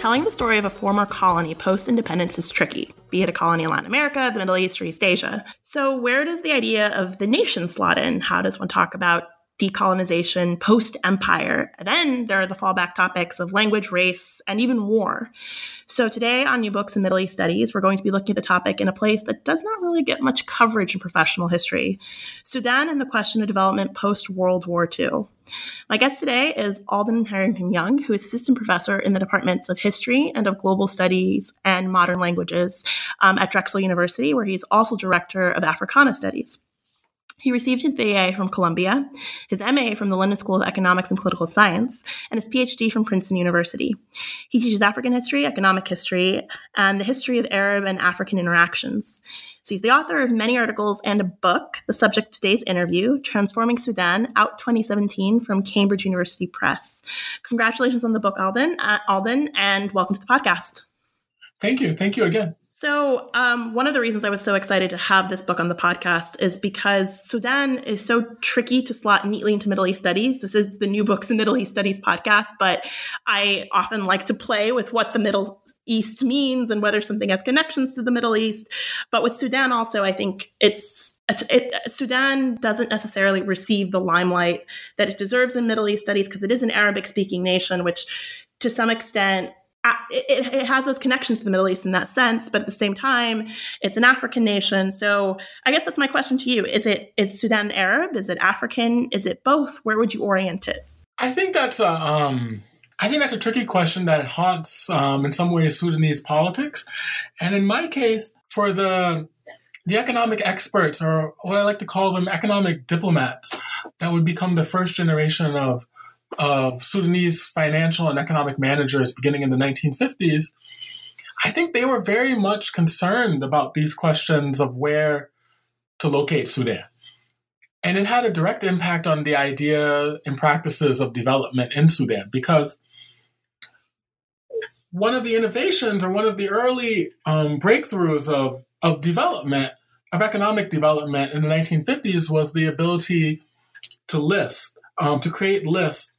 Telling the story of a former colony post independence is tricky, be it a colony in Latin America, the Middle East, or East Asia. So, where does the idea of the nation slot in? How does one talk about decolonization, post empire. Then there are the fallback topics of language, race, and even war. So today on New Books in Middle East Studies, we're going to be looking at the topic in a place that does not really get much coverage in professional history Sudan and the question of development post World War II. My guest today is Alden Harrington Young, who is assistant professor in the departments of history and of global studies and modern languages um, at Drexel University, where he's also director of Africana studies. He received his BA from Columbia, his MA from the London School of Economics and Political Science, and his PhD from Princeton University. He teaches African history, economic history, and the history of Arab and African interactions. So he's the author of many articles and a book, the subject of today's interview, Transforming Sudan, out 2017 from Cambridge University Press. Congratulations on the book, Alden, uh, Alden, and welcome to the podcast. Thank you. Thank you again. So, um, one of the reasons I was so excited to have this book on the podcast is because Sudan is so tricky to slot neatly into Middle East studies. This is the New Books in Middle East Studies podcast, but I often like to play with what the Middle East means and whether something has connections to the Middle East. But with Sudan, also, I think it's it, Sudan doesn't necessarily receive the limelight that it deserves in Middle East studies because it is an Arabic speaking nation, which to some extent it, it, has those connections to the Middle East in that sense, but at the same time, it's an African nation. So I guess that's my question to you: Is it is Sudan Arab? Is it African? Is it both? Where would you orient it? I think that's a um, I think that's a tricky question that haunts um, in some ways Sudanese politics, and in my case, for the the economic experts, or what I like to call them, economic diplomats, that would become the first generation of of Sudanese financial and economic managers beginning in the 1950s, I think they were very much concerned about these questions of where to locate Sudan. And it had a direct impact on the idea and practices of development in Sudan because one of the innovations or one of the early um, breakthroughs of, of development, of economic development in the 1950s was the ability to list, um, to create lists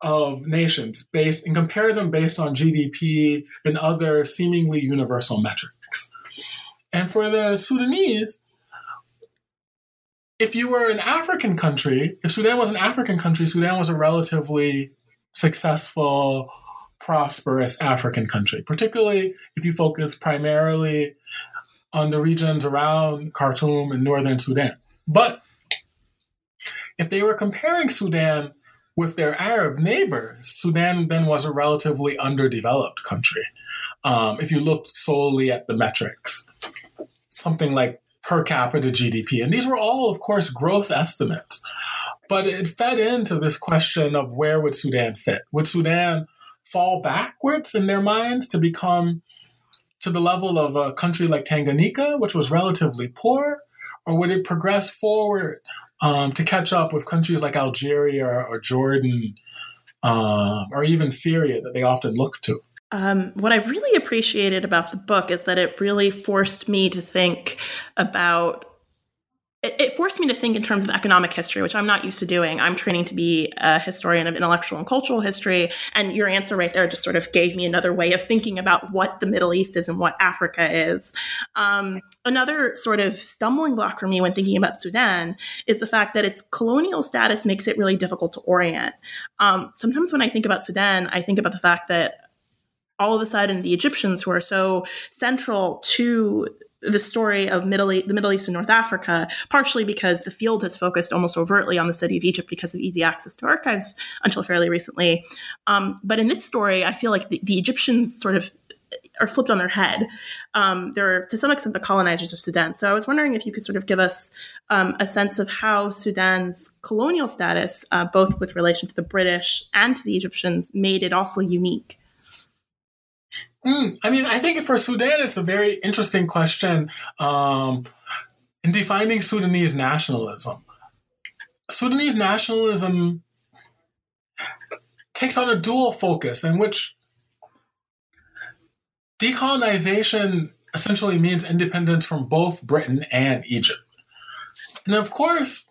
of nations based and compare them based on GDP and other seemingly universal metrics. And for the Sudanese, if you were an African country, if Sudan was an African country, Sudan was a relatively successful, prosperous African country, particularly if you focus primarily on the regions around Khartoum and northern Sudan. But if they were comparing Sudan with their Arab neighbors, Sudan then was a relatively underdeveloped country. Um, if you looked solely at the metrics, something like per capita GDP. And these were all, of course, growth estimates. But it fed into this question of where would Sudan fit? Would Sudan fall backwards in their minds to become to the level of a country like Tanganyika, which was relatively poor? Or would it progress forward um, to catch up with countries like Algeria or, or Jordan uh, or even Syria that they often look to. Um, what I really appreciated about the book is that it really forced me to think about it, forced me to think in terms of economic history, which I'm not used to doing. I'm training to be a historian of intellectual and cultural history. And your answer right there just sort of gave me another way of thinking about what the Middle East is and what Africa is. Um, another sort of stumbling block for me when thinking about Sudan is the fact that its colonial status makes it really difficult to orient. Um, sometimes when I think about Sudan, I think about the fact that all of a sudden the Egyptians who are so central to the story of Middle the Middle East and North Africa, partially because the field has focused almost overtly on the city of Egypt because of easy access to archives until fairly recently. Um, but in this story, I feel like the, the Egyptians sort of are flipped on their head. Um, they're to some extent the colonizers of Sudan. So I was wondering if you could sort of give us um, a sense of how Sudan's colonial status, uh, both with relation to the British and to the Egyptians, made it also unique. Mm, I mean, I think for Sudan, it's a very interesting question um, in defining Sudanese nationalism. Sudanese nationalism takes on a dual focus in which decolonization essentially means independence from both Britain and Egypt. And of course,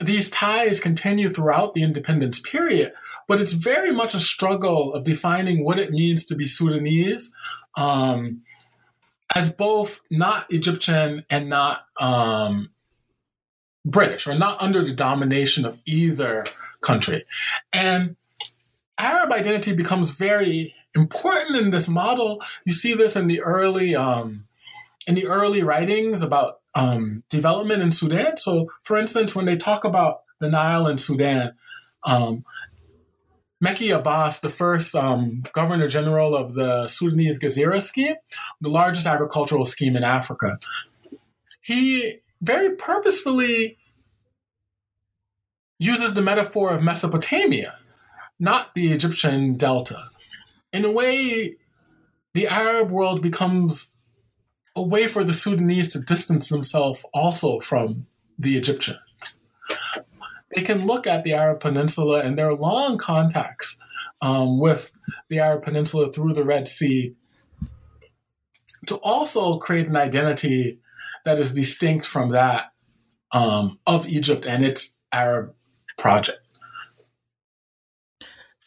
these ties continue throughout the independence period, but it's very much a struggle of defining what it means to be Sudanese um, as both not Egyptian and not um, British, or not under the domination of either country. And Arab identity becomes very important in this model. You see this in the early um, in the early writings about um, development in Sudan. So, for instance, when they talk about the Nile in Sudan, um, Mekki Abbas, the first um, governor general of the Sudanese Gezira scheme, the largest agricultural scheme in Africa, he very purposefully uses the metaphor of Mesopotamia, not the Egyptian delta. In a way, the Arab world becomes a way for the Sudanese to distance themselves also from the Egyptians they can look at the Arab Peninsula and their long contacts um, with the Arab Peninsula through the Red Sea to also create an identity that is distinct from that um, of Egypt and its Arab project.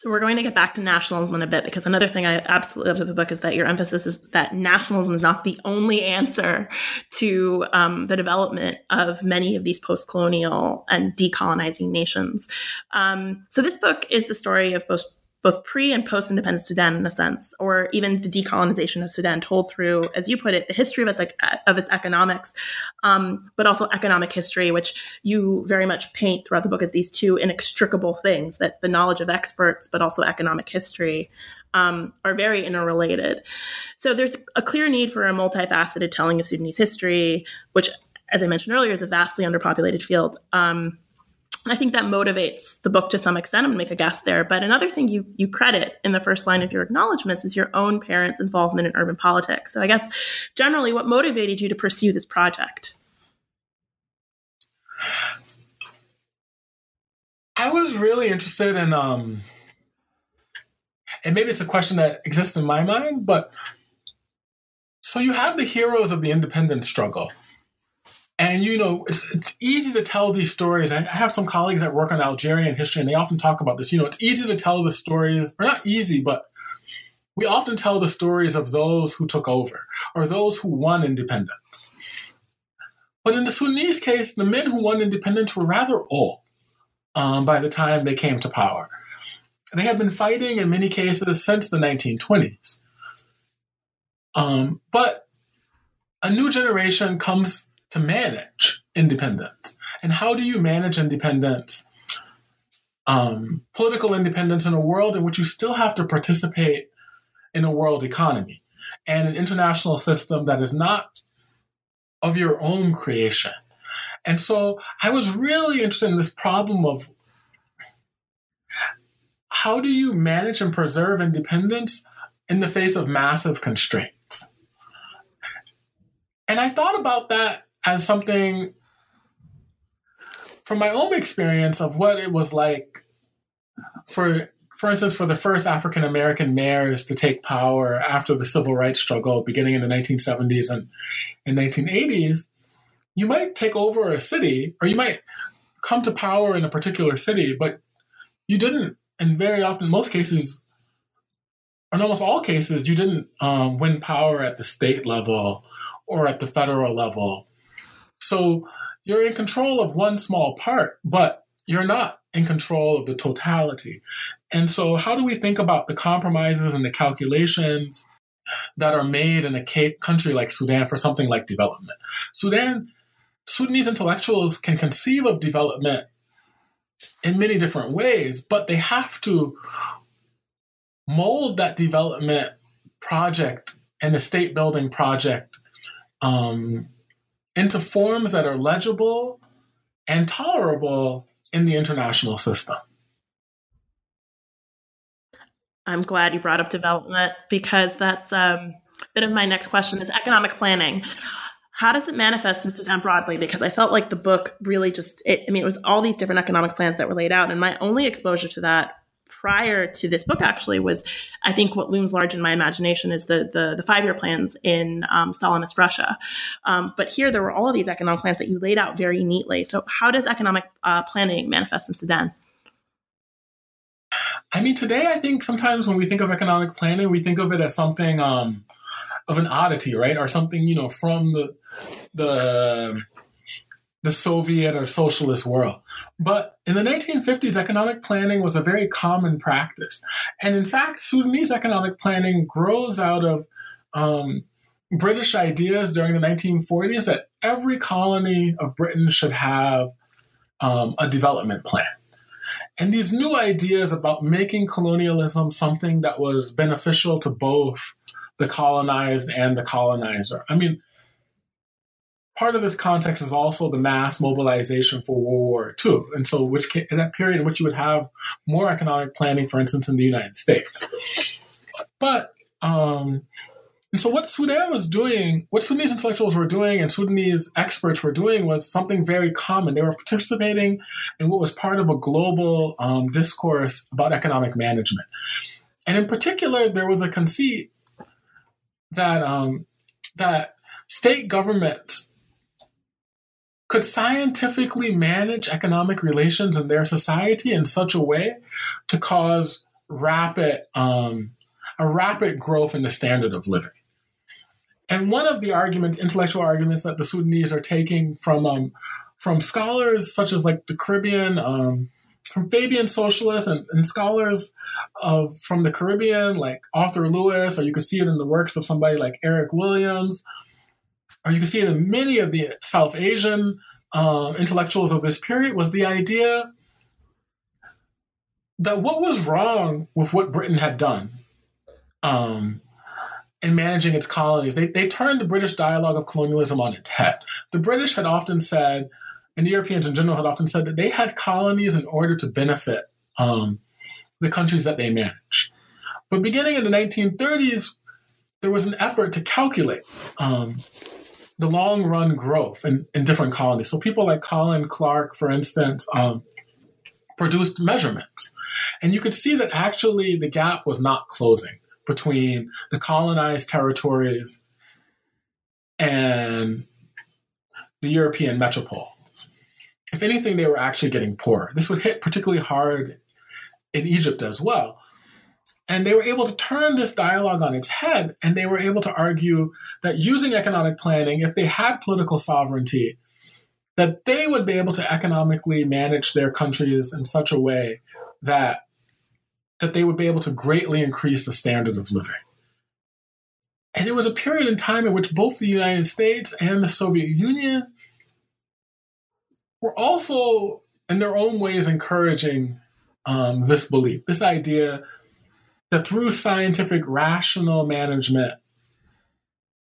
So we're going to get back to nationalism in a bit because another thing I absolutely love about the book is that your emphasis is that nationalism is not the only answer to um, the development of many of these post-colonial and decolonizing nations. Um, so this book is the story of both both pre and post independence Sudan in a sense, or even the decolonization of Sudan told through, as you put it, the history of its like, of its economics, um, but also economic history, which you very much paint throughout the book as these two inextricable things that the knowledge of experts, but also economic history. Um, are very interrelated. So there's a clear need for a multifaceted telling of Sudanese history, which, as I mentioned earlier, is a vastly underpopulated field. Um, I think that motivates the book to some extent. I'm to make a guess there. But another thing you, you credit in the first line of your acknowledgments is your own parents' involvement in urban politics. So I guess generally, what motivated you to pursue this project? I was really interested in, um, and maybe it's a question that exists in my mind, but so you have the heroes of the independence struggle and you know, it's, it's easy to tell these stories. I have some colleagues that work on Algerian history, and they often talk about this. You know, it's easy to tell the stories, or not easy, but we often tell the stories of those who took over or those who won independence. But in the Sudanese case, the men who won independence were rather old um, by the time they came to power. They had been fighting in many cases since the 1920s. Um, but a new generation comes to manage independence. And how do you manage independence, um, political independence in a world in which you still have to participate in a world economy and an international system that is not of your own creation? And so I was really interested in this problem of how do you manage and preserve independence in the face of massive constraints? And I thought about that as something from my own experience of what it was like for for instance for the first african american mayors to take power after the civil rights struggle beginning in the 1970s and in 1980s you might take over a city or you might come to power in a particular city but you didn't and very often most cases in almost all cases you didn't um, win power at the state level or at the federal level so you're in control of one small part, but you're not in control of the totality. And so, how do we think about the compromises and the calculations that are made in a country like Sudan for something like development? Sudan, Sudanese intellectuals can conceive of development in many different ways, but they have to mold that development project and the state building project um, into forms that are legible and tolerable in the international system. I'm glad you brought up development because that's um, a bit of my next question is economic planning. How does it manifest in Sudan broadly? Because I felt like the book really just, it, I mean, it was all these different economic plans that were laid out. And my only exposure to that prior to this book actually was I think what looms large in my imagination is the the, the five year plans in um, Stalinist Russia. Um, but here there were all of these economic plans that you laid out very neatly. So how does economic uh, planning manifest in Sudan? I mean, today I think sometimes when we think of economic planning, we think of it as something um, of an oddity, right, or something you know from the the the Soviet or socialist world. But in the 1950s, economic planning was a very common practice. And in fact, Sudanese economic planning grows out of um, British ideas during the 1940s that every colony of Britain should have um, a development plan. And these new ideas about making colonialism something that was beneficial to both the colonized and the colonizer. I mean, part of this context is also the mass mobilization for World War II, and so which in that period in which you would have more economic planning, for instance, in the United States. But um, and so what Sudan was doing, what Sudanese intellectuals were doing, and Sudanese experts were doing was something very common. They were participating in what was part of a global um, discourse about economic management, and in particular, there was a conceit that um, that state governments could scientifically manage economic relations in their society in such a way to cause rapid um, a rapid growth in the standard of living. And one of the arguments, intellectual arguments that the Sudanese are taking from um, from scholars such as like the Caribbean, um, from Fabian socialists and, and, scholars of from the Caribbean, like Arthur Lewis, or you can see it in the works of somebody like Eric Williams, you can see in many of the South Asian uh, intellectuals of this period, was the idea that what was wrong with what Britain had done um, in managing its colonies, they, they turned the British dialogue of colonialism on its head. The British had often said, and the Europeans in general had often said, that they had colonies in order to benefit um, the countries that they manage. But beginning in the 1930s, there was an effort to calculate um, the long run growth in, in different colonies. So people like Colin Clark, for instance, um, produced measurements. And you could see that actually the gap was not closing between the colonized territories and the European metropoles. If anything, they were actually getting poorer. This would hit particularly hard in Egypt as well. And they were able to turn this dialogue on its head, and they were able to argue that using economic planning, if they had political sovereignty, that they would be able to economically manage their countries in such a way that that they would be able to greatly increase the standard of living. And it was a period in time in which both the United States and the Soviet Union were also, in their own ways, encouraging um, this belief, this idea that through scientific rational management,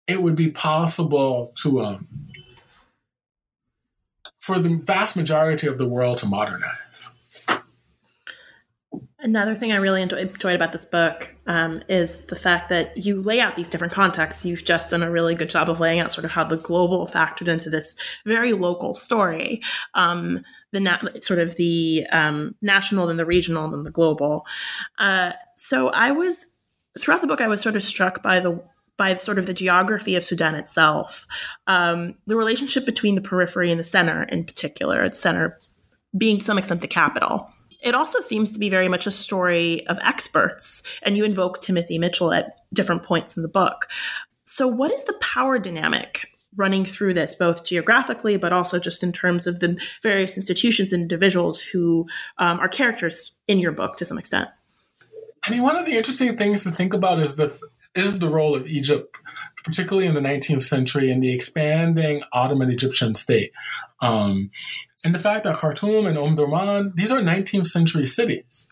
it would be possible to um, for the vast majority of the world to modernize. Another thing I really enjoy, enjoyed about this book um, is the fact that you lay out these different contexts. You've just done a really good job of laying out sort of how the global factored into this very local story. Um, the na- sort of the um, national, then the regional, then the global. Uh, so I was throughout the book, I was sort of struck by the by sort of the geography of Sudan itself, um, the relationship between the periphery and the center, in particular, the center being to some extent the capital it also seems to be very much a story of experts, and you invoke Timothy Mitchell at different points in the book. So, what is the power dynamic running through this, both geographically, but also just in terms of the various institutions and individuals who um, are characters in your book to some extent? I mean, one of the interesting things to think about is the is the role of Egypt, particularly in the 19th century, in the expanding Ottoman Egyptian state. Um, and the fact that Khartoum and Omdurman, these are 19th century cities.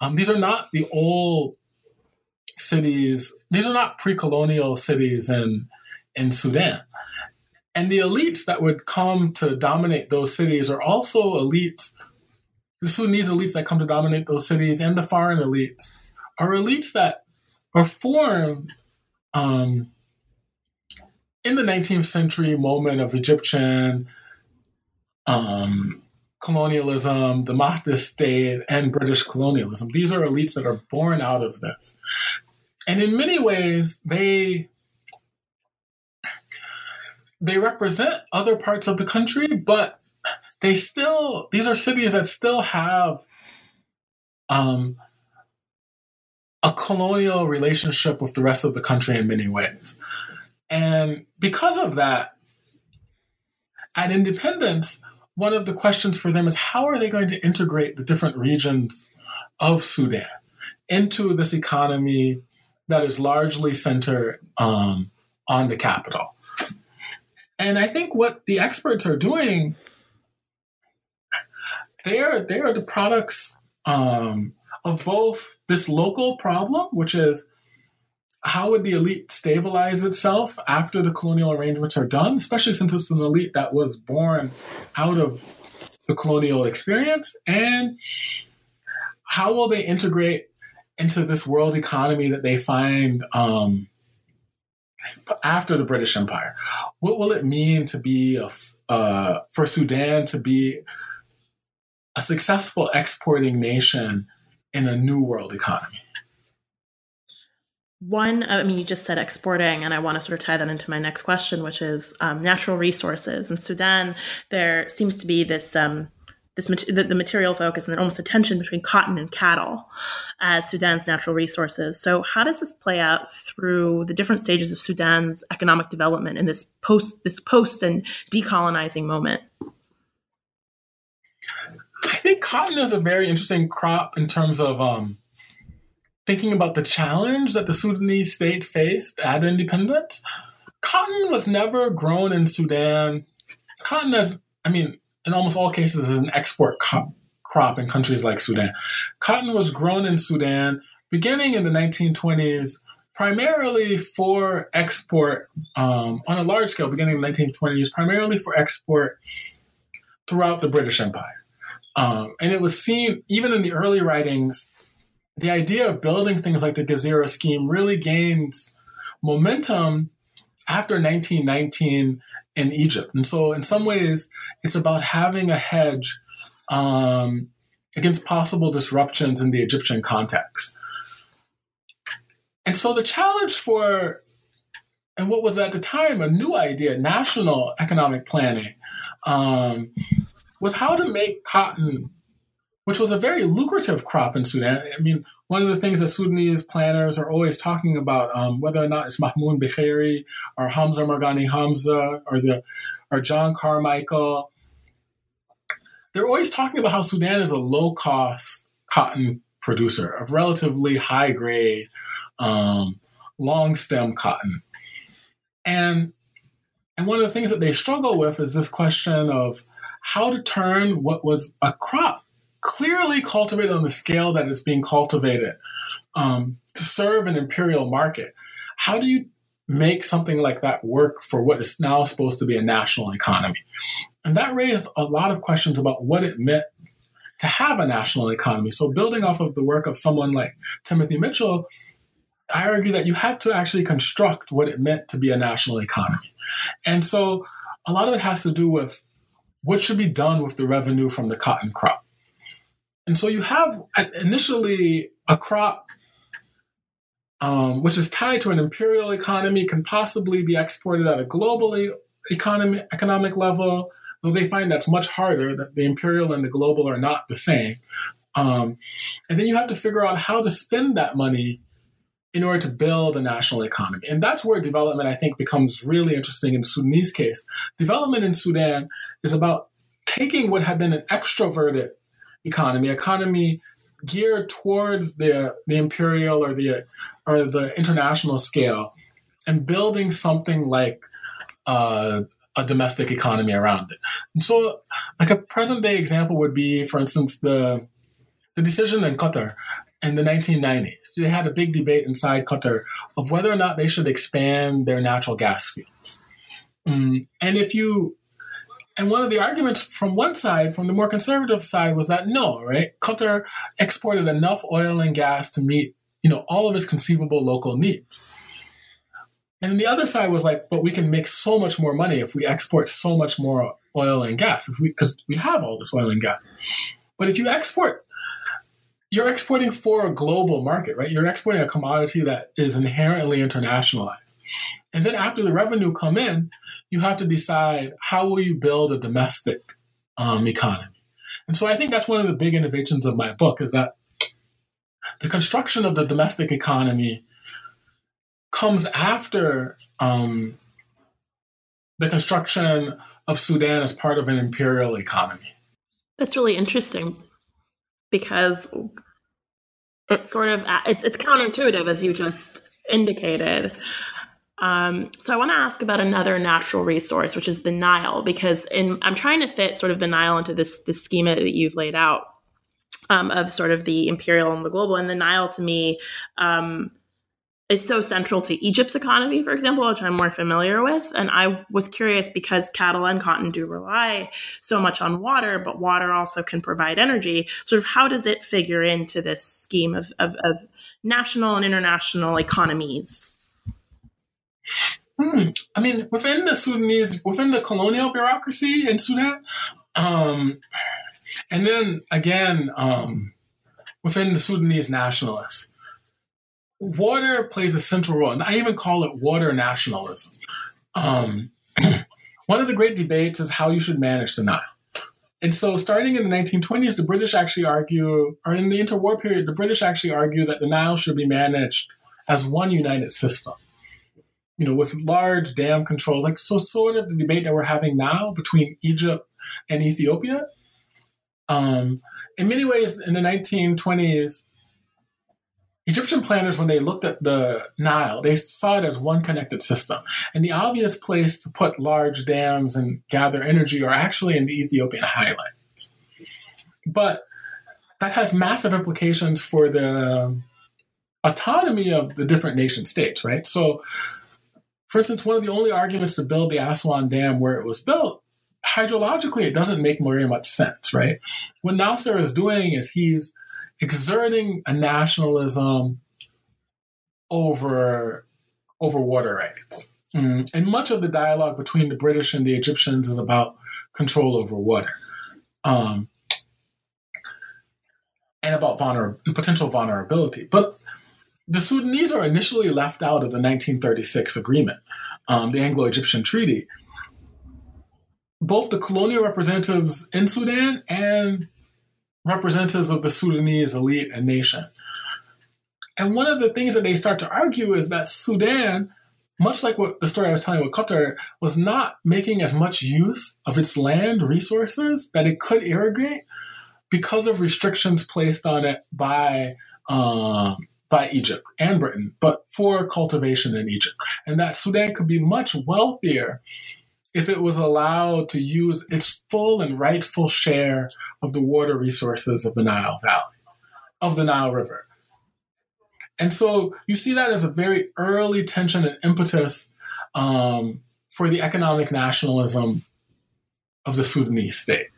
Um, these are not the old cities. These are not pre-colonial cities in in Sudan. And the elites that would come to dominate those cities are also elites. The Sudanese elites that come to dominate those cities and the foreign elites are elites that are formed um, in the 19th century moment of Egyptian um, colonialism, the Mahdist state, and British colonialism. These are elites that are born out of this. And in many ways, they they represent other parts of the country, but they still these are cities that still have um, a colonial relationship with the rest of the country in many ways. And because of that, at independence, one of the questions for them is how are they going to integrate the different regions of Sudan into this economy that is largely centered um, on the capital? And I think what the experts are doing, they are they are the products um, of both this local problem, which is how would the elite stabilize itself after the colonial arrangements are done, especially since it's an elite that was born out of the colonial experience, and how will they integrate into this world economy that they find um, after the British Empire? What will it mean to be a, uh, for Sudan to be a successful exporting nation in a new world economy? One, I mean, you just said exporting, and I want to sort of tie that into my next question, which is um, natural resources. In Sudan, there seems to be this um, this the, the, material focus and then almost a tension between cotton and cattle as Sudan's natural resources. So, how does this play out through the different stages of Sudan's economic development in this post this post and decolonizing moment? I think cotton is a very interesting crop in terms of um, thinking about the challenge that the Sudanese state faced at independence, cotton was never grown in Sudan. Cotton, as I mean, in almost all cases, is an export co- crop in countries like Sudan. Cotton was grown in Sudan beginning in the 1920s, primarily for export um, on a large scale, beginning in the 1920s, primarily for export throughout the British Empire. Um, and it was seen, even in the early writings, the idea of building things like the Gezira scheme really gains momentum after 1919 in Egypt. And so, in some ways, it's about having a hedge um, against possible disruptions in the Egyptian context. And so, the challenge for, and what was at the time a new idea, national economic planning, um, was how to make cotton which was a very lucrative crop in Sudan. I mean, one of the things that Sudanese planners are always talking about, um, whether or not it's Mahmoud Bekhari or Hamza Mirghani Hamza or the or John Carmichael, they're always talking about how Sudan is a low cost cotton producer of relatively high grade, um, long stem cotton, and and one of the things that they struggle with is this question of how to turn what was a crop clearly cultivated on the scale that is being cultivated um, to serve an imperial market. How do you make something like that work for what is now supposed to be a national economy? And that raised a lot of questions about what it meant to have a national economy. So, building off of the work of someone like Timothy Mitchell, I argue that you had to actually construct what it meant to be a national economy. And so, a lot of it has to do with what should be done with the revenue from the cotton crop. And so you have initially a crop um, which is tied to an imperial economy, can possibly be exported at a global economy, economic level, though they find that's much harder, that the imperial and the global are not the same. Um, and then you have to figure out how to spend that money in order to build a national economy. And that's where development, I think, becomes really interesting in the Sudanese case. Development in Sudan is about taking what had been an extroverted economy, economy geared towards the the imperial or the or the international scale, and building something like uh, a domestic economy around it. And so, like a present day example would be, for instance, the the decision in Qatar in the 1990s, they had a big debate inside Qatar of whether or not they should expand their natural gas fields. Mm, and if you, and one of the arguments from one side, from the more conservative side, was that no, right? Qatar exported enough oil and gas to meet, you know, all of its conceivable local needs. And the other side was like, but we can make so much more money if we export so much more oil and gas, if we because we have all this oil and gas. But if you export you're exporting for a global market, right? You're exporting a commodity that is inherently internationalized. And then after the revenue come in, you have to decide how will you build a domestic um, economy. And so I think that's one of the big innovations of my book is that the construction of the domestic economy comes after um, the construction of Sudan as part of an imperial economy. That's really interesting because it's sort of it's, it's counterintuitive as you just indicated um, so i want to ask about another natural resource which is the nile because in, i'm trying to fit sort of the nile into this this schema that you've laid out um, of sort of the imperial and the global and the nile to me um, is so central to Egypt's economy, for example, which I'm more familiar with. And I was curious because cattle and cotton do rely so much on water, but water also can provide energy. Sort of how does it figure into this scheme of, of, of national and international economies? Hmm. I mean, within the Sudanese, within the colonial bureaucracy in Sudan, um, and then again, um, within the Sudanese nationalists, water plays a central role, and I even call it water nationalism. Um, one of the great debates is how you should manage the Nile. And so, starting in the 1920s, the British actually argue, or in the interwar period, the British actually argue that the Nile should be managed as one united system. You know, with large dam control, like so, sort of the debate that we're having now between Egypt and Ethiopia. Um, in many ways, in the 1920s, Egyptian planners, when they looked at the Nile, they saw it as one connected system. And the obvious place to put large dams and gather energy are actually in the Ethiopian highlands. But that has massive implications for the autonomy of the different nation states, right? So, for instance, one of the only arguments to build the Aswan Dam where it was built, hydrologically, it doesn't make very much sense, right? What Nasser is doing is he's exerting a nationalism over over water rights. Mm. And much of the dialogue between the British and the Egyptians is about control over water. Um, and about vulner- potential vulnerability. But the Sudanese are initially left out of the 1936 agreement, um, the Anglo Egyptian Treaty. Both the colonial representatives in Sudan and representatives of the Sudanese elite and nation. And one of the things that they start to argue is that Sudan, much like what the story I was telling with Qatar, was not making as much use of its land resources that it could irrigate because of restrictions placed on it by um, by Egypt and Britain, but for cultivation in Egypt, and that Sudan could be much wealthier if it was allowed to use its full and rightful share of the water resources of the Nile Valley, of the Nile River. And so you see that as a very early tension and impetus um, for the economic nationalism of the Sudanese state.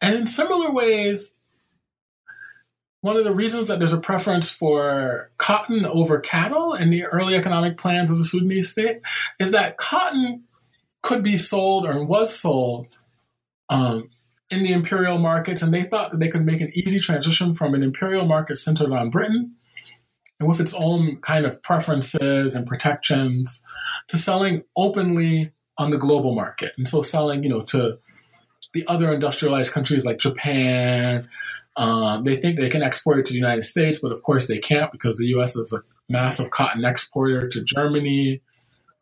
And in similar ways, one of the reasons that there's a preference for cotton over cattle in the early economic plans of the Sudanese state is that cotton could be sold or was sold um, in the imperial markets, and they thought that they could make an easy transition from an imperial market centered on Britain and with its own kind of preferences and protections to selling openly on the global market. And so selling, you know, to the other industrialized countries like Japan. Um, they think they can export it to the United States, but of course they can't because the U.S. is a massive cotton exporter to Germany,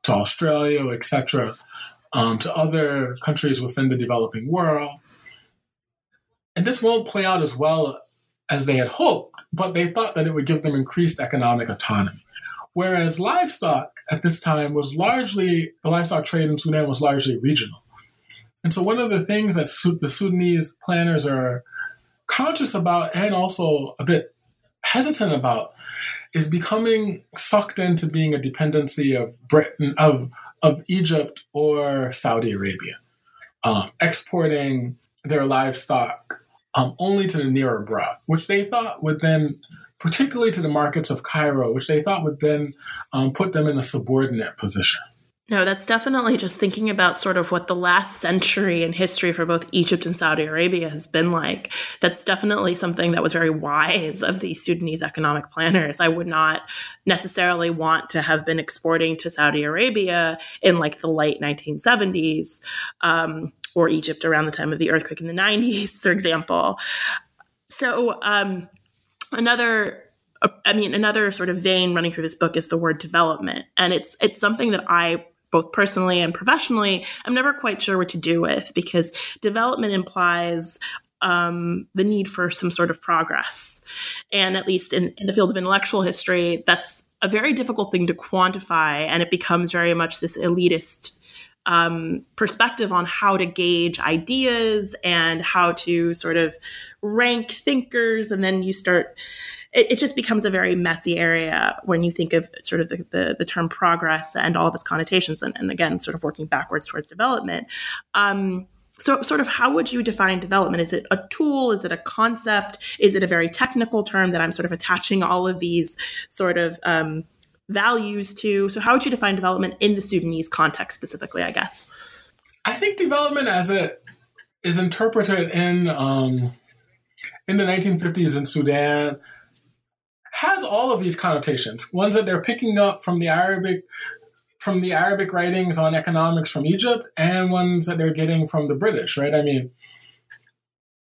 to Australia, etc um, to other countries within the developing world. And this won't play out as well as they had hoped, but they thought that it would give them increased economic autonomy. Whereas livestock at this time was largely, the livestock trade in Sudan was largely regional. And so one of the things that the Sudanese planners are conscious about and also a bit hesitant about is becoming sucked into being a dependency of Britain, of of Egypt or Saudi Arabia, um, exporting their livestock um, only to the near abroad, which they thought would then, particularly to the markets of Cairo, which they thought would then um, put them in a subordinate position. No, that's definitely just thinking about sort of what the last century in history for both Egypt and Saudi Arabia has been like. That's definitely something that was very wise of the Sudanese economic planners. I would not necessarily want to have been exporting to Saudi Arabia in like the late 1970s um, or Egypt around the time of the earthquake in the 90s, for example. So, um, another I mean, another sort of vein running through this book is the word development, and it's it's something that I both personally and professionally, I'm never quite sure what to do with because development implies um, the need for some sort of progress. And at least in, in the field of intellectual history, that's a very difficult thing to quantify. And it becomes very much this elitist um, perspective on how to gauge ideas and how to sort of rank thinkers. And then you start it, it, just becomes a very messy area when you think of sort of the, the, the term progress and all of its connotations, and, and, again, sort of working backwards towards development. Um, so, sort of, how would you define development? Is it a tool? Is it a concept? Is it a very technical term that I'm sort of attaching all of these sort of um, values to? So, how would you define development in the Sudanese context specifically? I guess. I think development, as it is interpreted in um, in the 1950s in Sudan, has all of these connotations. Ones that they're picking up from the Arabic from the Arabic writings on economics from Egypt and ones that they're getting from the British, right? I mean,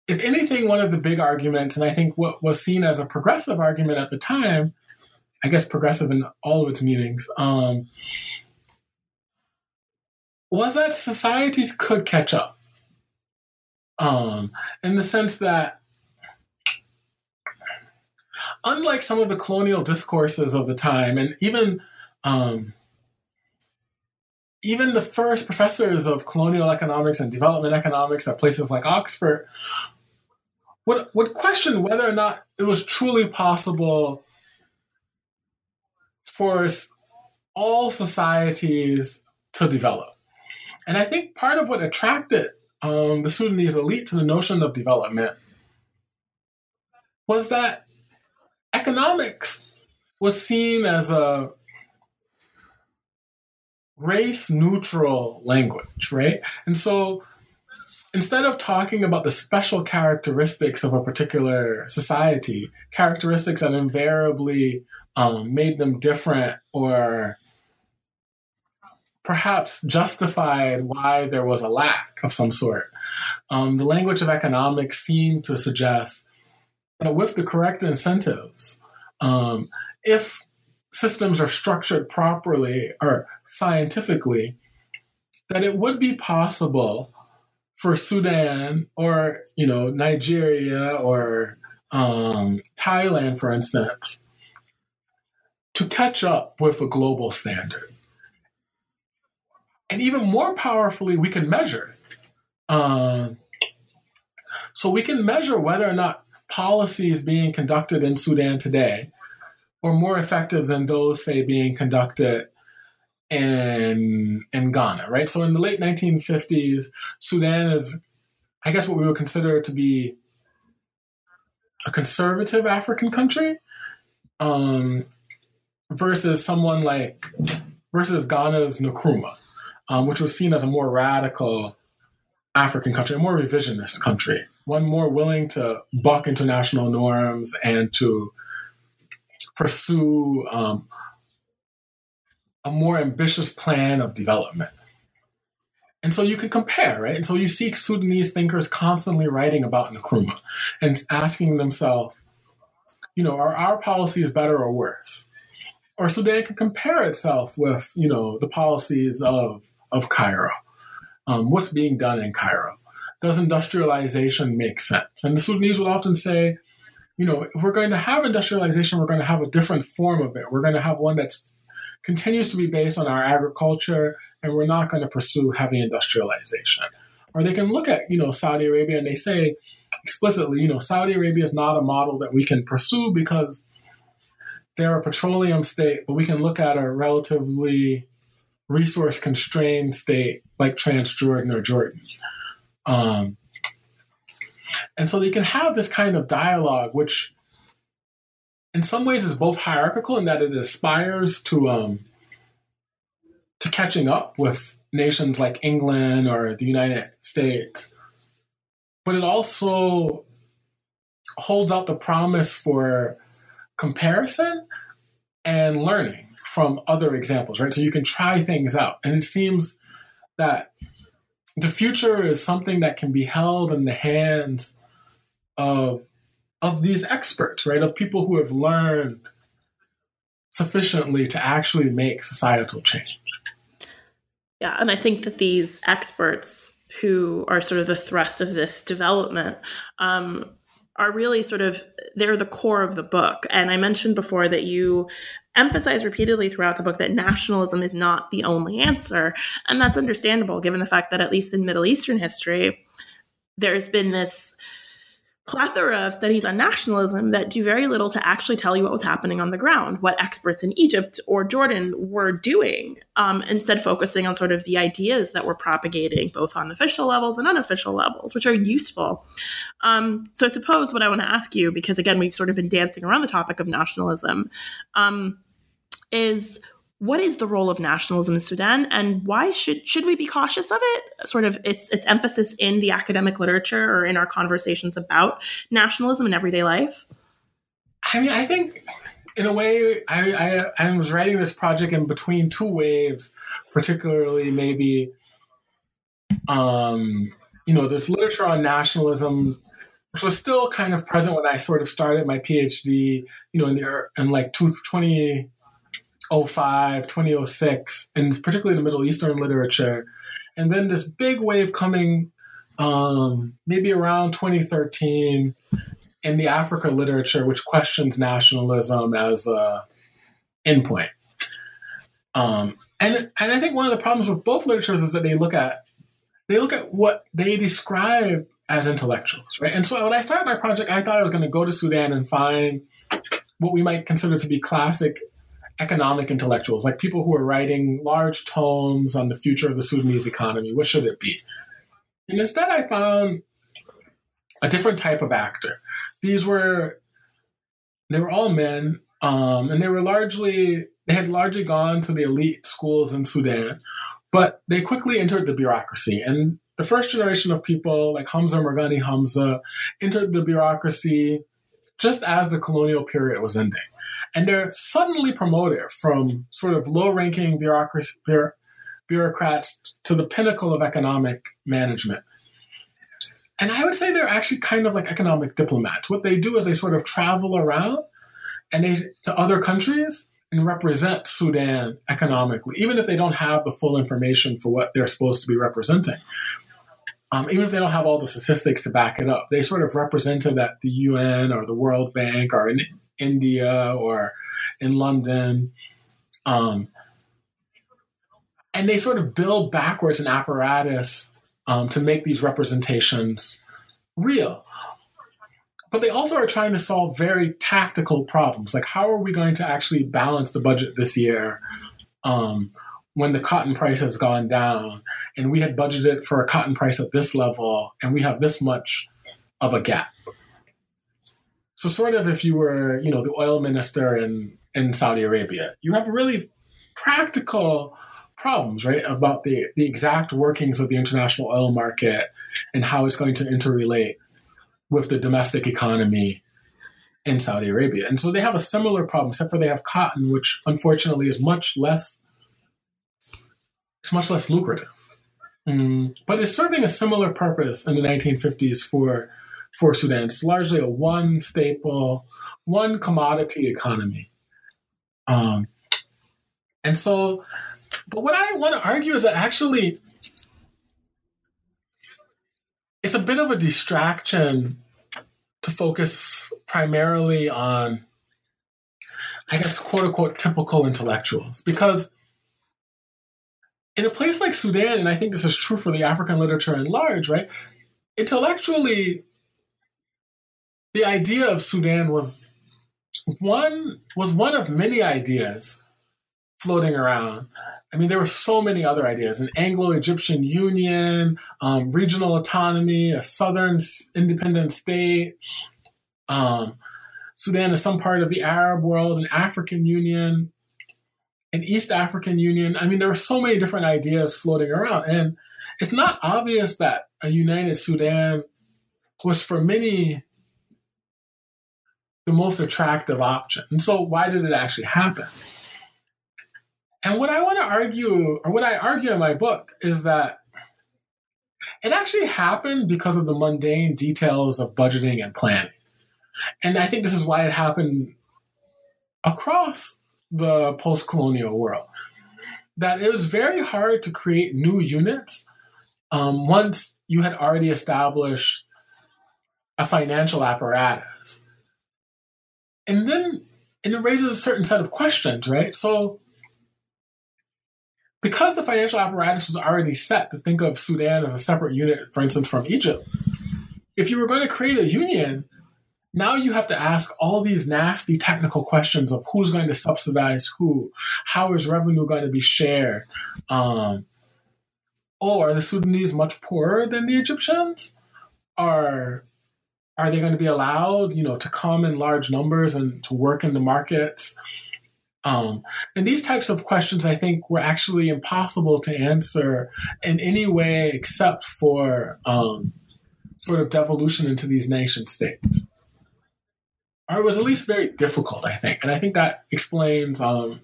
if anything, one of the big arguments, and I think what was seen as a progressive argument at the time, I guess progressive in all of its meanings, um, was that societies could catch up. Um, in the sense that unlike some of the colonial discourses of the time, and even um, even the first professors of colonial economics and development economics at places like Oxford would, would question whether or not it was truly possible for all societies to develop. And I think part of what attracted um, the Sudanese elite to the notion of development was that economics was seen as a race neutral language, right? And so instead of talking about the special characteristics of a particular society, characteristics that invariably um, made them different or perhaps justified why there was a lack of some sort, um, the language of economics seemed to suggest with the correct incentives, um, if systems are structured properly or scientifically, that it would be possible for Sudan or you know Nigeria or um, Thailand, for instance, to catch up with a global standard. And even more powerfully, we can measure. Um, so we can measure whether or not policies being conducted in Sudan today are more effective than those, say, being conducted in in Ghana, right? So in the late 1950s, Sudan is, I guess, what we would consider to be a conservative African country, um, versus someone like versus Ghana's Nkrumah, um, which was seen as a more radical African country, a more revisionist country one more willing to buck international norms and to pursue um, a more ambitious plan of development. And so you can compare, right? And so you see Sudanese thinkers constantly writing about Nkrumah and asking themselves, you know, are our policies better or worse? Or Sudan can compare itself with, you know, the policies of, of Cairo. Um, what's being done in Cairo? Does industrialization make sense? And the Sudanese would often say, you know, if we're going to have industrialization, we're going to have a different form of it. We're going to have one that continues to be based on our agriculture, and we're not going to pursue heavy industrialization. Or they can look at, you know, Saudi Arabia and they say, explicitly, you know, Saudi Arabia is not a model that we can pursue because they're a petroleum state, but we can look at a relatively resource constrained state like Transjordan or Jordan. Um, and so they can have this kind of dialogue, which in some ways is both hierarchical in that it aspires to um, to catching up with nations like England or the United States, but it also holds out the promise for comparison and learning from other examples, right? So you can try things out. And it seems that the future is something that can be held in the hands of of these experts, right? Of people who have learned sufficiently to actually make societal change. Yeah, and I think that these experts who are sort of the thrust of this development um, are really sort of they're the core of the book. And I mentioned before that you emphasize repeatedly throughout the book that nationalism is not the only answer, and that's understandable given the fact that at least in Middle Eastern history, there's been this plethora of studies on nationalism that do very little to actually tell you what was happening on the ground, what experts in Egypt or Jordan were doing, um, instead focusing on sort of the ideas that were propagating both on official levels and unofficial levels, which are useful. Um, so I suppose what I want to ask you, because again, we've sort of been dancing around the topic of nationalism, um, is what is the role of nationalism in Sudan, and why should should we be cautious of it? Sort of its its emphasis in the academic literature or in our conversations about nationalism in everyday life. I mean, I think in a way, I, I, I was writing this project in between two waves, particularly maybe, um, you know, there's literature on nationalism, which was still kind of present when I sort of started my PhD, you know, in, the, in like 20, 2005, 2006, and particularly the Middle Eastern literature. And then this big wave coming um, maybe around 2013 in the Africa literature, which questions nationalism as a endpoint. Um, and and I think one of the problems with both literatures is that they look at they look at what they describe as intellectuals, right? And so when I started my project, I thought I was going to go to Sudan and find what we might consider to be classic economic intellectuals, like people who are writing large tomes on the future of the Sudanese economy. What should it be? And instead, I found a different type of actor. These were, they were all men, um, and they were largely, they had largely gone to the elite schools in Sudan, but they quickly entered the bureaucracy. And the first generation of people, like Hamza Mirghani Hamza, entered the bureaucracy just as the colonial period was ending and they're suddenly promoted from sort of low-ranking bureaucracy, bureaucrats to the pinnacle of economic management. And I would say they're actually kind of like economic diplomats. What they do is they sort of travel around and they to other countries and represent Sudan economically, even if they don't have the full information for what they're supposed to be representing. Um, even if they don't have all the statistics to back it up, they sort of represented at the UN or the World Bank or in India or in London. Um, and they sort of build backwards an apparatus um, to make these representations real. But they also are trying to solve very tactical problems, like how are we going to actually balance the budget this year um, when the cotton price has gone down, and we had budgeted for a cotton price at this level, and we have this much of a gap. So sort of if you were, you know, the oil minister in, in Saudi Arabia, you have really practical problems, right, about the, the exact workings of the international oil market and how it's going to interrelate with the domestic economy in Saudi Arabia. And so they have a similar problem, except for they have cotton, which unfortunately is much less it's much less lucrative. Mm, but it's serving a similar purpose in the 1950s for for Sudan. It's largely a one staple, one commodity economy. Um, and so, but what I want to argue is that actually it's a bit of a distraction to focus primarily on, I guess, quote unquote, typical intellectuals. Because in a place like Sudan, and I think this is true for the African literature at large, right? Intellectually, the idea of Sudan was one was one of many ideas floating around. I mean, there were so many other ideas: an Anglo-Egyptian Union, um, regional autonomy, a southern independent state. Um, Sudan is some part of the Arab world, an African Union, an East African Union. I mean, there were so many different ideas floating around, and it's not obvious that a united Sudan was for many the most attractive option. And so, why did it actually happen? And what I want to argue, or what I argue in my book, is that it actually happened because of the mundane details of budgeting and planning. And I think this is why it happened across the post colonial world. That it was very hard to create new units um, once you had already established a financial apparatus. And then and it raises a certain set of questions, right? So, because the financial apparatus was already set to think of Sudan as a separate unit, for instance, from Egypt, if you were going to create a union, now you have to ask all these nasty technical questions of who's going to subsidize who, how is revenue going to be shared, um, or are the Sudanese much poorer than the Egyptians? Are are they going to be allowed, you know, to come in large numbers and to work in the markets? Um, and these types of questions, I think, were actually impossible to answer in any way except for um, sort of devolution into these nation states. Or it was at least very difficult, I think. And I think that explains um,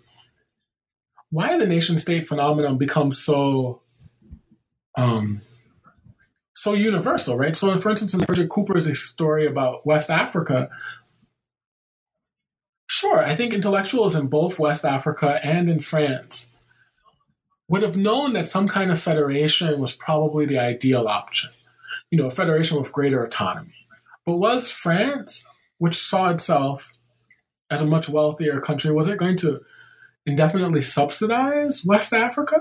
why the nation state phenomenon becomes so um, so universal, right? So, for instance, in Frederick Cooper's story about West Africa, sure, I think intellectuals in both West Africa and in France would have known that some kind of federation was probably the ideal option, you know, a federation with greater autonomy. But was France, which saw itself as a much wealthier country, was it going to indefinitely subsidize West Africa?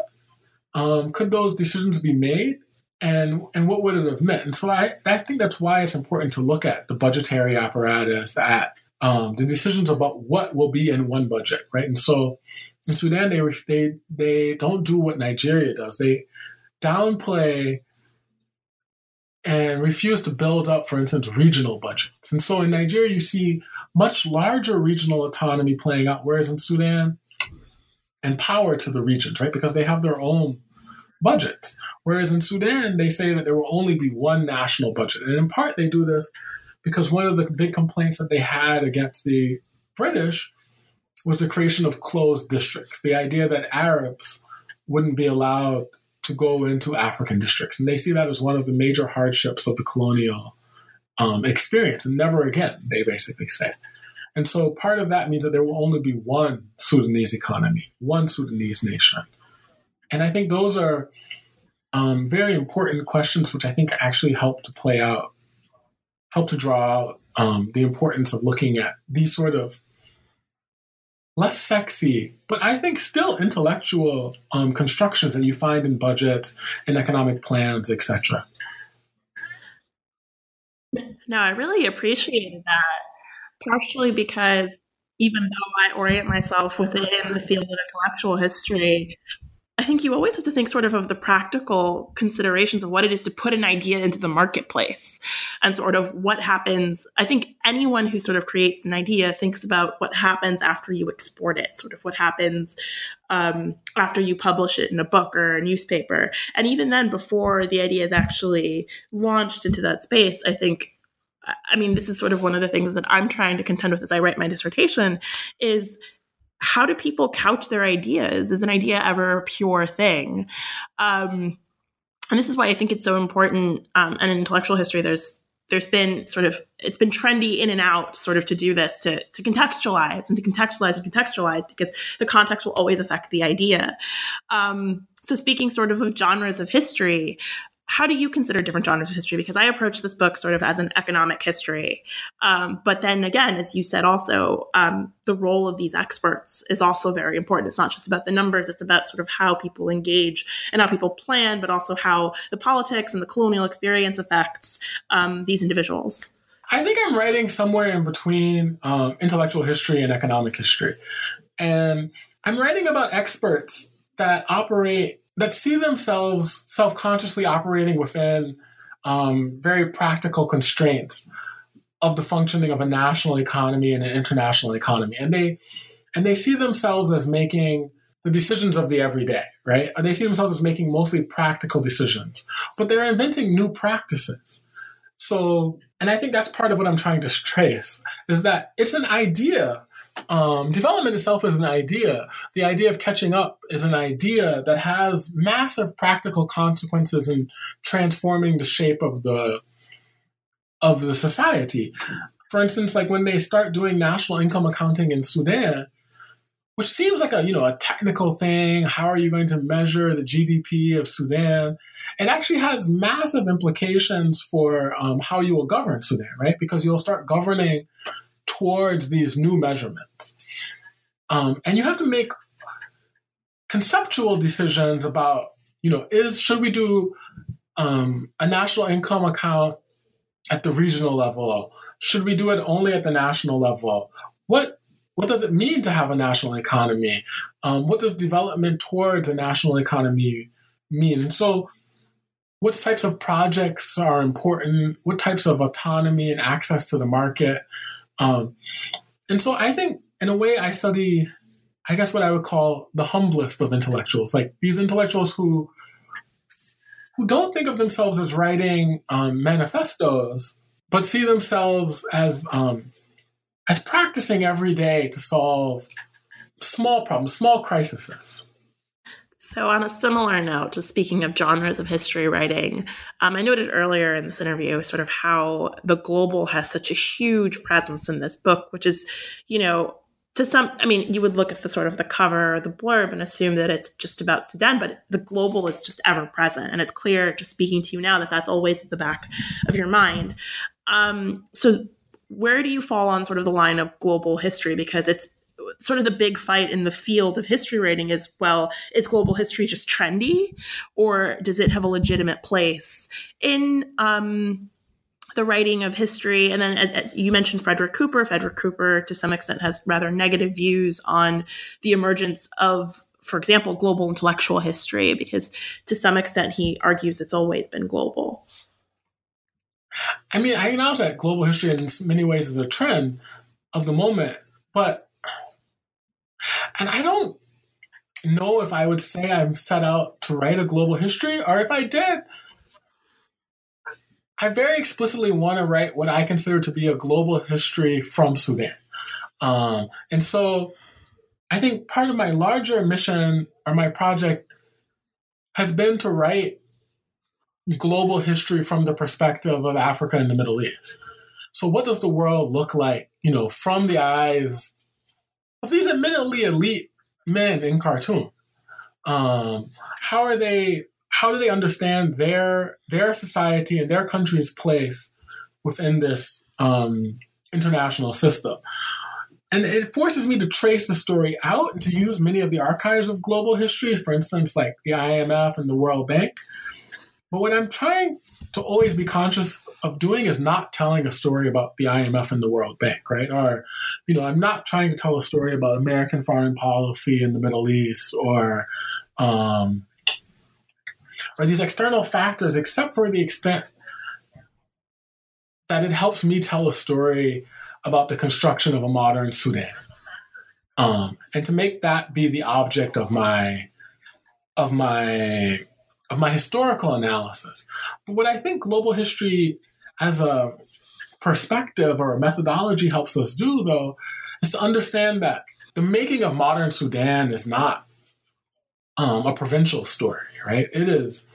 Um, could those decisions be made? And and what would it have meant? And so I, I think that's why it's important to look at the budgetary apparatus, at um, the decisions about what will be in one budget, right? And so in Sudan, they they they don't do what Nigeria does. They downplay and refuse to build up, for instance, regional budgets. And so in Nigeria, you see much larger regional autonomy playing out, whereas in Sudan, and power to the regions, right? Because they have their own budgets. Whereas in Sudan, they say that there will only be one national budget. And in part, they do this because one of the big complaints that they had against the British was the creation of closed districts, the idea that Arabs wouldn't be allowed to go into African districts. And they see that as one of the major hardships of the colonial um, experience. And never again, they basically say. And so part of that means that there will only be one Sudanese economy, one Sudanese nation. And I think those are um, very important questions, which I think actually help to play out, help to draw out um, the importance of looking at these sort of less sexy, but I think still intellectual um, constructions that you find in budgets and economic plans, etc. No, I really appreciated that, partially because even though I orient myself within the field of intellectual history, I think you always have to think sort of of the practical considerations of what it is to put an idea into the marketplace and sort of what happens. I think anyone who sort of creates an idea thinks about what happens after you export it, sort of what happens um, after you publish it in a book or a newspaper. And even then, before the idea is actually launched into that space, I think I mean, this is sort of one of the things that I'm trying to contend with as I write my dissertation is how do people couch their ideas? Is an idea ever a pure thing? Um, and this is why I think it's so important. Um, and in intellectual history, there's there's been sort of it's been trendy in and out sort of to do this to to contextualize and to contextualize and contextualize because the context will always affect the idea. Um, so speaking sort of of genres of history, how do you consider different genres of history? Because I approach this book sort of as an economic history. Um, but then again, as you said, also, um, the role of these experts is also very important. It's not just about the numbers, it's about sort of how people engage and how people plan, but also how the politics and the colonial experience affects um, these individuals. I think I'm writing somewhere in between um, intellectual history and economic history. And I'm writing about experts that operate, that see themselves self consciously operating within um, very practical constraints of the functioning of a national economy and an international economy. And they, and they see themselves as making the decisions of the everyday, right? They see themselves as making mostly practical decisions, but they're inventing new practices. So, and I think that's part of what I'm trying to trace is that it's an idea. Um, development itself is an idea. The idea of catching up is an idea that has massive practical consequences in transforming the shape of the of the society. For instance, like when they start doing national income accounting in Sudan, which seems like a you know a technical thing. How are you going to measure the GDP of Sudan? It actually has massive implications for um, how you will govern Sudan, right? Because you'll start governing towards these new measurements, um, and you have to make conceptual decisions about you know is should we do um, a national income account at the regional level? Should we do it only at the national level? What what does it mean to have a national economy? Um, what does development towards a national economy mean? And so, what types of projects are important? What types of autonomy and access to the market? Um, and so, I think in a way, I study, I guess, what I would call the humblest of intellectuals, like these intellectuals who who don't think of themselves as writing um, manifestos, but see themselves as um, as practicing every day to solve small problems, small crises. So, on a similar note, just speaking of genres of history writing, um, I noted earlier in this interview sort of how the global has such a huge presence in this book, which is, you know, to some, I mean, you would look at the sort of the cover or the blurb and assume that it's just about Sudan, but the global is just ever present. And it's clear, just speaking to you now, that that's always at the back of your mind. Um, so, where do you fall on sort of the line of global history? Because it's sort of the big fight in the field of history writing is well, is global history just trendy or does it have a legitimate place in um, the writing of history? And then, as, as, you mentioned, Frederick Cooper, Frederick Cooper to some extent has rather negative views on the emergence of. For example, global intellectual history, because to some extent he argues it's always been global. I mean, I acknowledge that global history in many ways is a trend of the moment, but and I don't know if I would say I'm set out to write a global history, or if I did, I very explicitly want to write what I consider to be a global history from Sudan. Um, and so I think part of my larger mission or my project has been to write global history from the perspective of Africa and the Middle East. So, what does the world look like, you know, from the eyes of these admittedly elite men in Khartoum? Um, how are they? How do they understand their their society and their country's place within this um, international system? And it forces me to trace the story out and to use many of the archives of global history, for instance, like the IMF and the World Bank, but what I'm trying to always be conscious of doing is not telling a story about the IMF and the World Bank, right? Or, you know, I'm not trying to tell a story about American foreign policy in the Middle East or, um, or these external factors, except for the extent that it helps me tell a story about the construction of a modern Sudan. Um, and to make that be the object of my of my of my historical analysis. But what I think global history as a perspective or a methodology helps us do, though, is to understand that the making of modern Sudan is not um, a provincial story, right? It is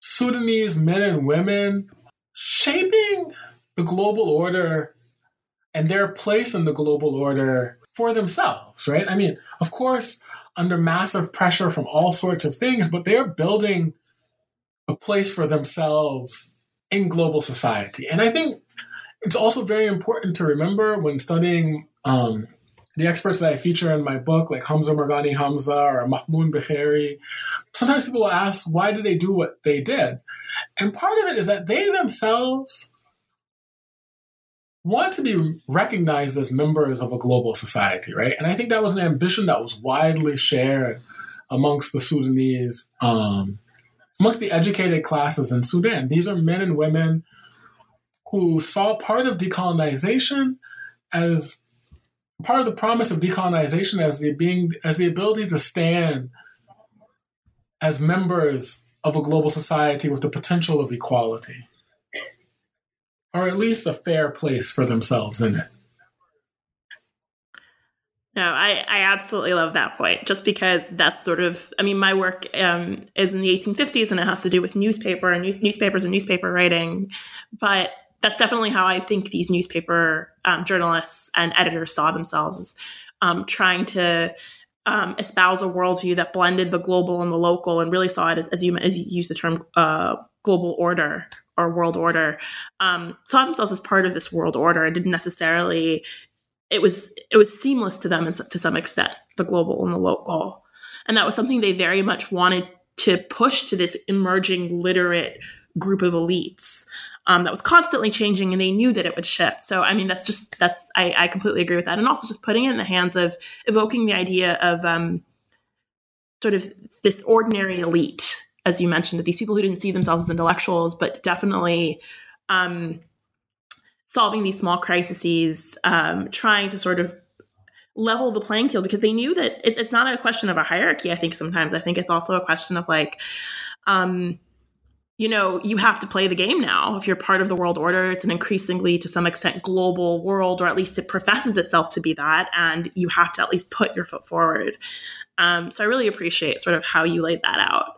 Sudanese men and women shaping the global order and their place in the global order for themselves, right? I mean, of course, under massive pressure from all sorts of things, but they're building a place for themselves in global society. And I think it's also very important to remember when studying um, the experts that I feature in my book, like Hamza Mirghani Hamza or Mahmoud Bekheri, sometimes people will ask, why did they do what they did? And part of it is that they themselves want to be recognized as members of a global society, right? And I think that was an ambition that was widely shared amongst the Sudanese, um, amongst the educated classes in Sudan. These are men and women who saw part of decolonization as part of the promise of decolonization as the being as the ability to stand as members of a global society with the potential of equality or at least a fair place for themselves in it. No, I, I absolutely love that point just because that's sort of, I mean, my work um, is in the 1850s and it has to do with newspaper and news, newspapers and newspaper writing. But that's definitely how I think these newspaper um, journalists and editors saw themselves as um, trying to um, espouse a worldview that blended the global and the local and really saw it as, as you, as you use the term uh, global order or world order. Um, saw themselves as part of this world order. And didn't necessarily it was it was seamless to them to some extent the global and the local. And that was something they very much wanted to push to this emerging literate group of elites um, that was constantly changing and they knew that it would shift. So i mean that's just that's I, I completely agree with that. And also just putting it in the hands of evoking the idea of um, sort of this ordinary elite as you mentioned, that these people who didn't see themselves as intellectuals, but definitely um, solving these small crises, um, trying to sort of level the playing field because they knew that it, it's not a question of a hierarchy. I think sometimes I think it's also a question of like, um, you know, you have to play the game now. If you're part of the world order, it's an increasingly, to some extent, global world, or at least it professes itself to be that, and you have to at least put your foot forward. Um, so I really appreciate sort of how you laid that out.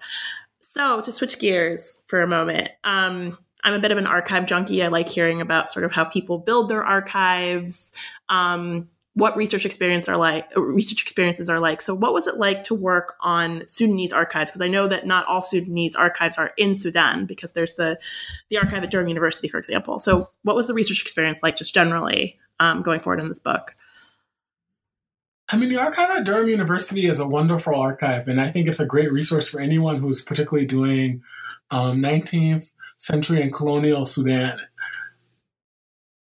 So to switch gears for a moment, um, I'm a bit of an archive junkie. I like hearing about sort of how people build their archives, um, what research experience are like, uh, research experiences are like. So, what was it like to work on Sudanese archives? Because I know that not all Sudanese archives are in Sudan, because there's the the archive at Durham University, for example. So, what was the research experience like, just generally, um, going forward in this book? I mean, the archive at Durham University is a wonderful archive, and I think it's a great resource for anyone who's particularly doing um, 19th century and colonial Sudan.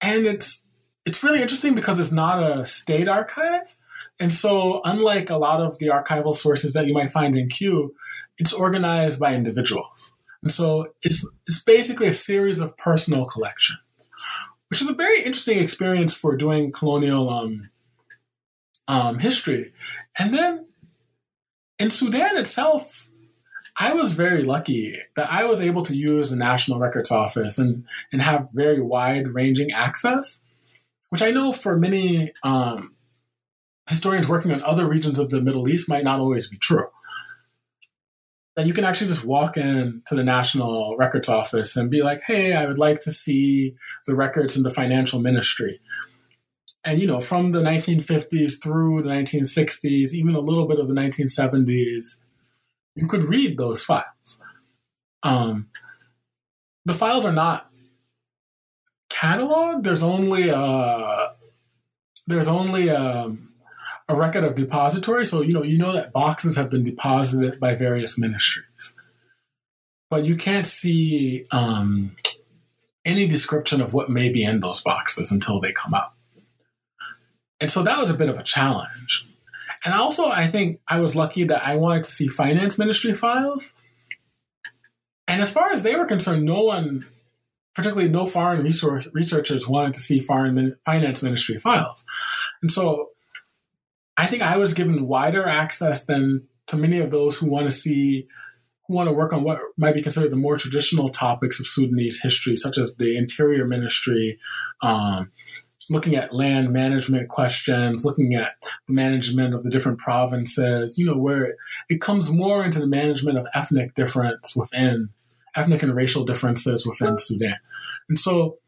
And it's it's really interesting because it's not a state archive, and so unlike a lot of the archival sources that you might find in Kew, it's organized by individuals, and so it's it's basically a series of personal collections, which is a very interesting experience for doing colonial um, um, history. And then in Sudan itself, I was very lucky that I was able to use the National Records Office and, and have very wide ranging access, which I know for many um, historians working on other regions of the Middle East might not always be true. That you can actually just walk in to the National Records Office and be like, hey, I would like to see the records in the financial ministry and you know from the 1950s through the 1960s even a little bit of the 1970s you could read those files. Um, the files are not cataloged. There's only a there's only a, a record of depository so you know you know that boxes have been deposited by various ministries. But you can't see um, any description of what may be in those boxes until they come out and so that was a bit of a challenge. And also, I think I was lucky that I wanted to see finance ministry files. And as far as they were concerned, no one, particularly no foreign resource, researchers, wanted to see foreign finance ministry files. And so I think I was given wider access than to many of those who want to see, who want to work on what might be considered the more traditional topics of Sudanese history, such as the interior ministry, um, looking at land management questions, looking at the management of the different provinces, you know, where it, it comes more into the management of ethnic difference within ethnic and racial differences within Sudan. And so,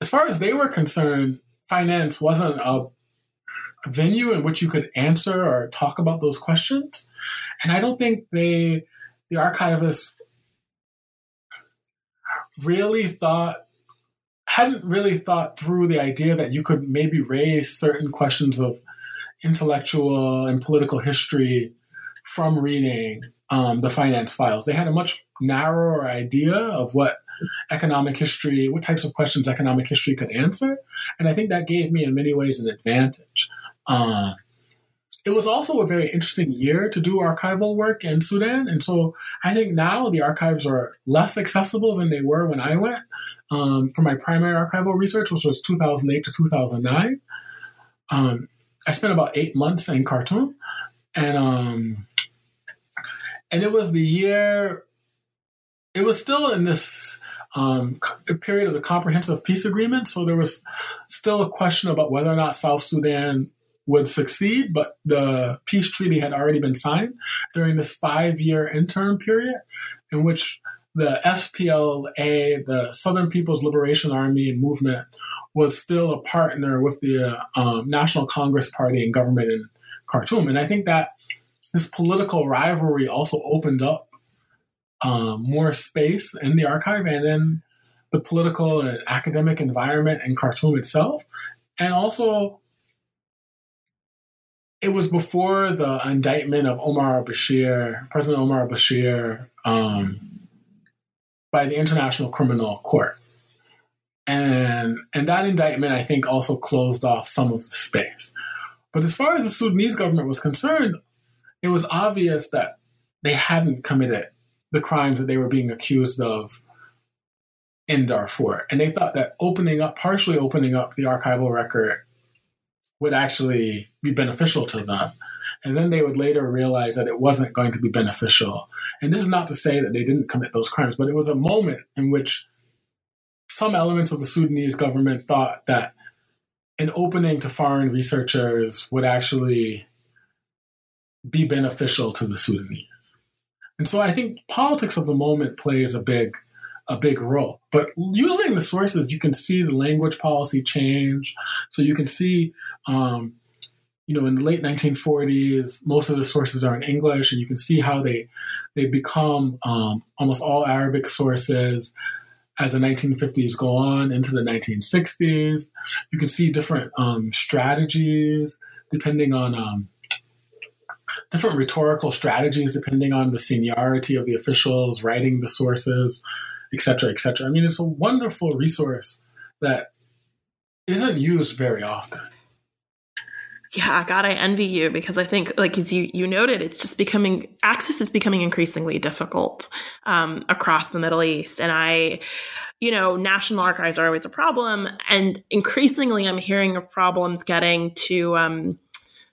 as far as they were concerned, finance wasn't a venue in which you could answer or talk about those questions. And I don't think they, the archivists, really thought hadn't really thought through the idea that you could maybe raise certain questions of intellectual and political history from reading um, the finance files. They had a much narrower idea of what economic history, what types of questions economic history could answer. And I think that gave me, in many ways, an advantage. Uh, it was also a very interesting year to do archival work in Sudan. And so I think now the archives are less accessible than they were when I went um, for my primary archival research, which was 2008 to 2009. Um, I spent about eight months in Khartoum. And, um, and it was the year, it was still in this um, period of the comprehensive peace agreement. So there was still a question about whether or not South Sudan would succeed, but the peace treaty had already been signed during this five year interim period in which the SPLA, the Southern People's Liberation Army and movement, was still a partner with the um, National Congress Party and government in Khartoum. And I think that this political rivalry also opened up um, more space in the archive and in the political and academic environment in Khartoum itself. And also it was before the indictment of Omar al-Bashir, President Omar al-Bashir, um, by the International Criminal Court. And, and that indictment, I think, also closed off some of the space. But as far as the Sudanese government was concerned, it was obvious that they hadn't committed the crimes that they were being accused of in Darfur. And they thought that opening up, partially opening up the archival record would actually be beneficial to them. And then they would later realize that it wasn't going to be beneficial. And this is not to say that they didn't commit those crimes, but it was a moment in which some elements of the Sudanese government thought that an opening to foreign researchers would actually be beneficial to the Sudanese. And so I think politics of the moment plays a big a big role. But using the sources, you can see the language policy change. So you can see, um, you know, in the late 1940s, most of the sources are in English, and you can see how they they become um, almost all Arabic sources as the 1950s go on into the 1960s. You can see different um, strategies depending on um, different rhetorical strategies depending on the seniority of the officials writing the sources et cetera, et cetera. I mean, it's a wonderful resource that isn't used very often. Yeah, God, I envy you because I think, like as you you noted, it's just becoming access is becoming increasingly difficult um, across the Middle East, and I, you know, national archives are always a problem, and increasingly, I'm hearing of problems getting to um,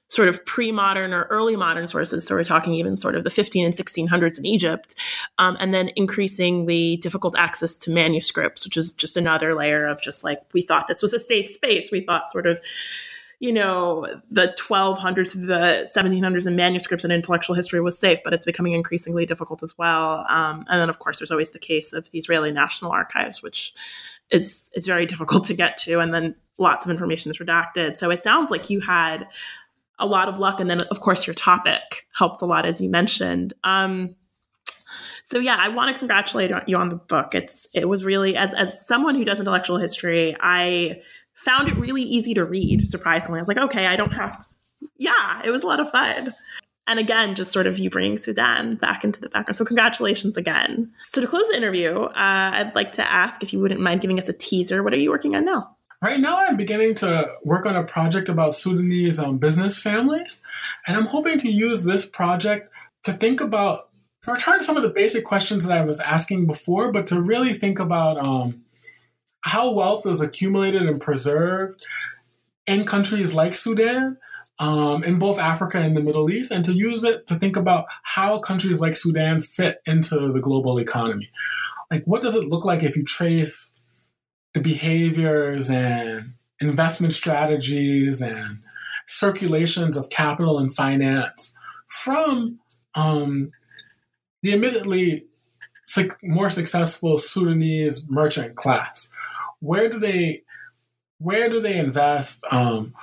sort of pre-modern or early modern sources. So we're talking even sort of the 15 and 1600s in Egypt, um, and then increasing the difficult access to manuscripts, which is just another layer of just like we thought this was a safe space. We thought sort of you know the 1200s the 1700s and manuscripts and intellectual history was safe but it's becoming increasingly difficult as well um, and then of course there's always the case of the israeli national archives which is is very difficult to get to and then lots of information is redacted so it sounds like you had a lot of luck. And then, of course, your topic helped a lot, as you mentioned. Um, so yeah, I want to congratulate you on the book. It's it was really as as someone who does intellectual history, I found it really easy to read. Surprisingly, I was like, okay, I don't have. Yeah, it was a lot of fun. And again, just sort of you bringing Sudan back into the background. So congratulations again. So to close the interview, uh, I'd like to ask if you wouldn't mind giving us a teaser. What are you working on now? Right now, I'm beginning to work on a project about Sudanese um, business families, and I'm hoping to use this project to think about, to return to some of the basic questions that I was asking before, but to really think about um, how wealth is accumulated and preserved in countries like Sudan, um, in both Africa and the Middle East, and to use it to think about how countries like Sudan fit into the global economy. Like, what does it look like if you trace the behaviors and investment strategies and circulations of capital and finance from um, the admittedly more successful Sudanese merchant class. Where do they where do they invest? Um,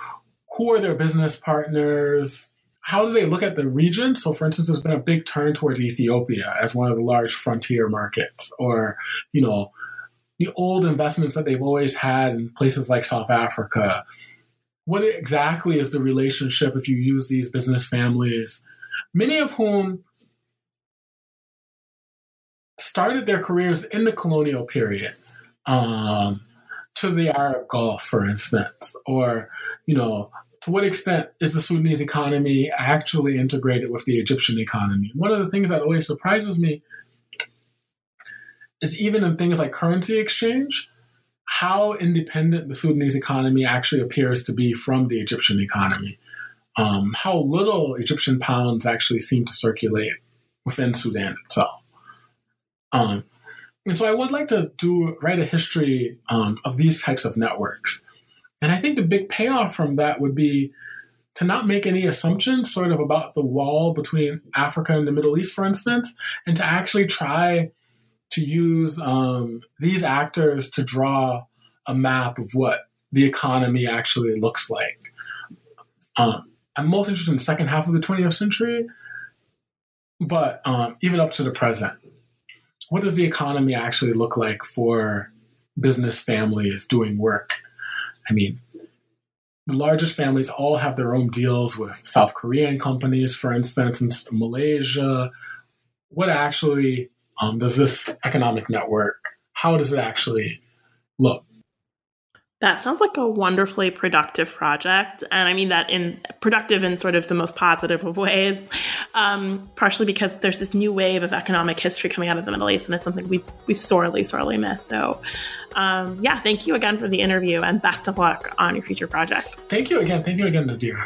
who are their business partners? How do they look at the region? So, for instance, there's been a big turn towards Ethiopia as one of the large frontier markets, or you know, the old investments that they've always had in places like South Africa. What exactly is the relationship if you use these business families, many of whom started their careers in the colonial period. Um, to the Arab Gulf, for instance, or you know, to what extent is the Sudanese economy actually integrated with the Egyptian economy? One of the things that always surprises me is even in things like currency exchange, how independent the Sudanese economy actually appears to be from the Egyptian economy. Um, how little Egyptian pounds actually seem to circulate within Sudan itself. Um, and so I would like to do write a history um, of these types of networks. And I think the big payoff from that would be to not make any assumptions sort of about the wall between Africa and the Middle East, for instance, and to actually try to use um, these actors to draw a map of what the economy actually looks like. Um, I'm most interested in the second half of the 20th century, but um, even up to the present what does the economy actually look like for business families doing work? I mean, the largest families all have their own deals with South Korean companies, for instance, and Malaysia. What actually um, does this economic network? How does it actually look? That sounds like a wonderfully productive project. And I mean that in productive in sort of the most positive of ways, um, partially because there's this new wave of economic history coming out of the Middle East, and it's something we, we've sorely, sorely missed. So, um, yeah, thank you again for the interview and best of luck on your future project. Thank you again. Thank you again, Nadir.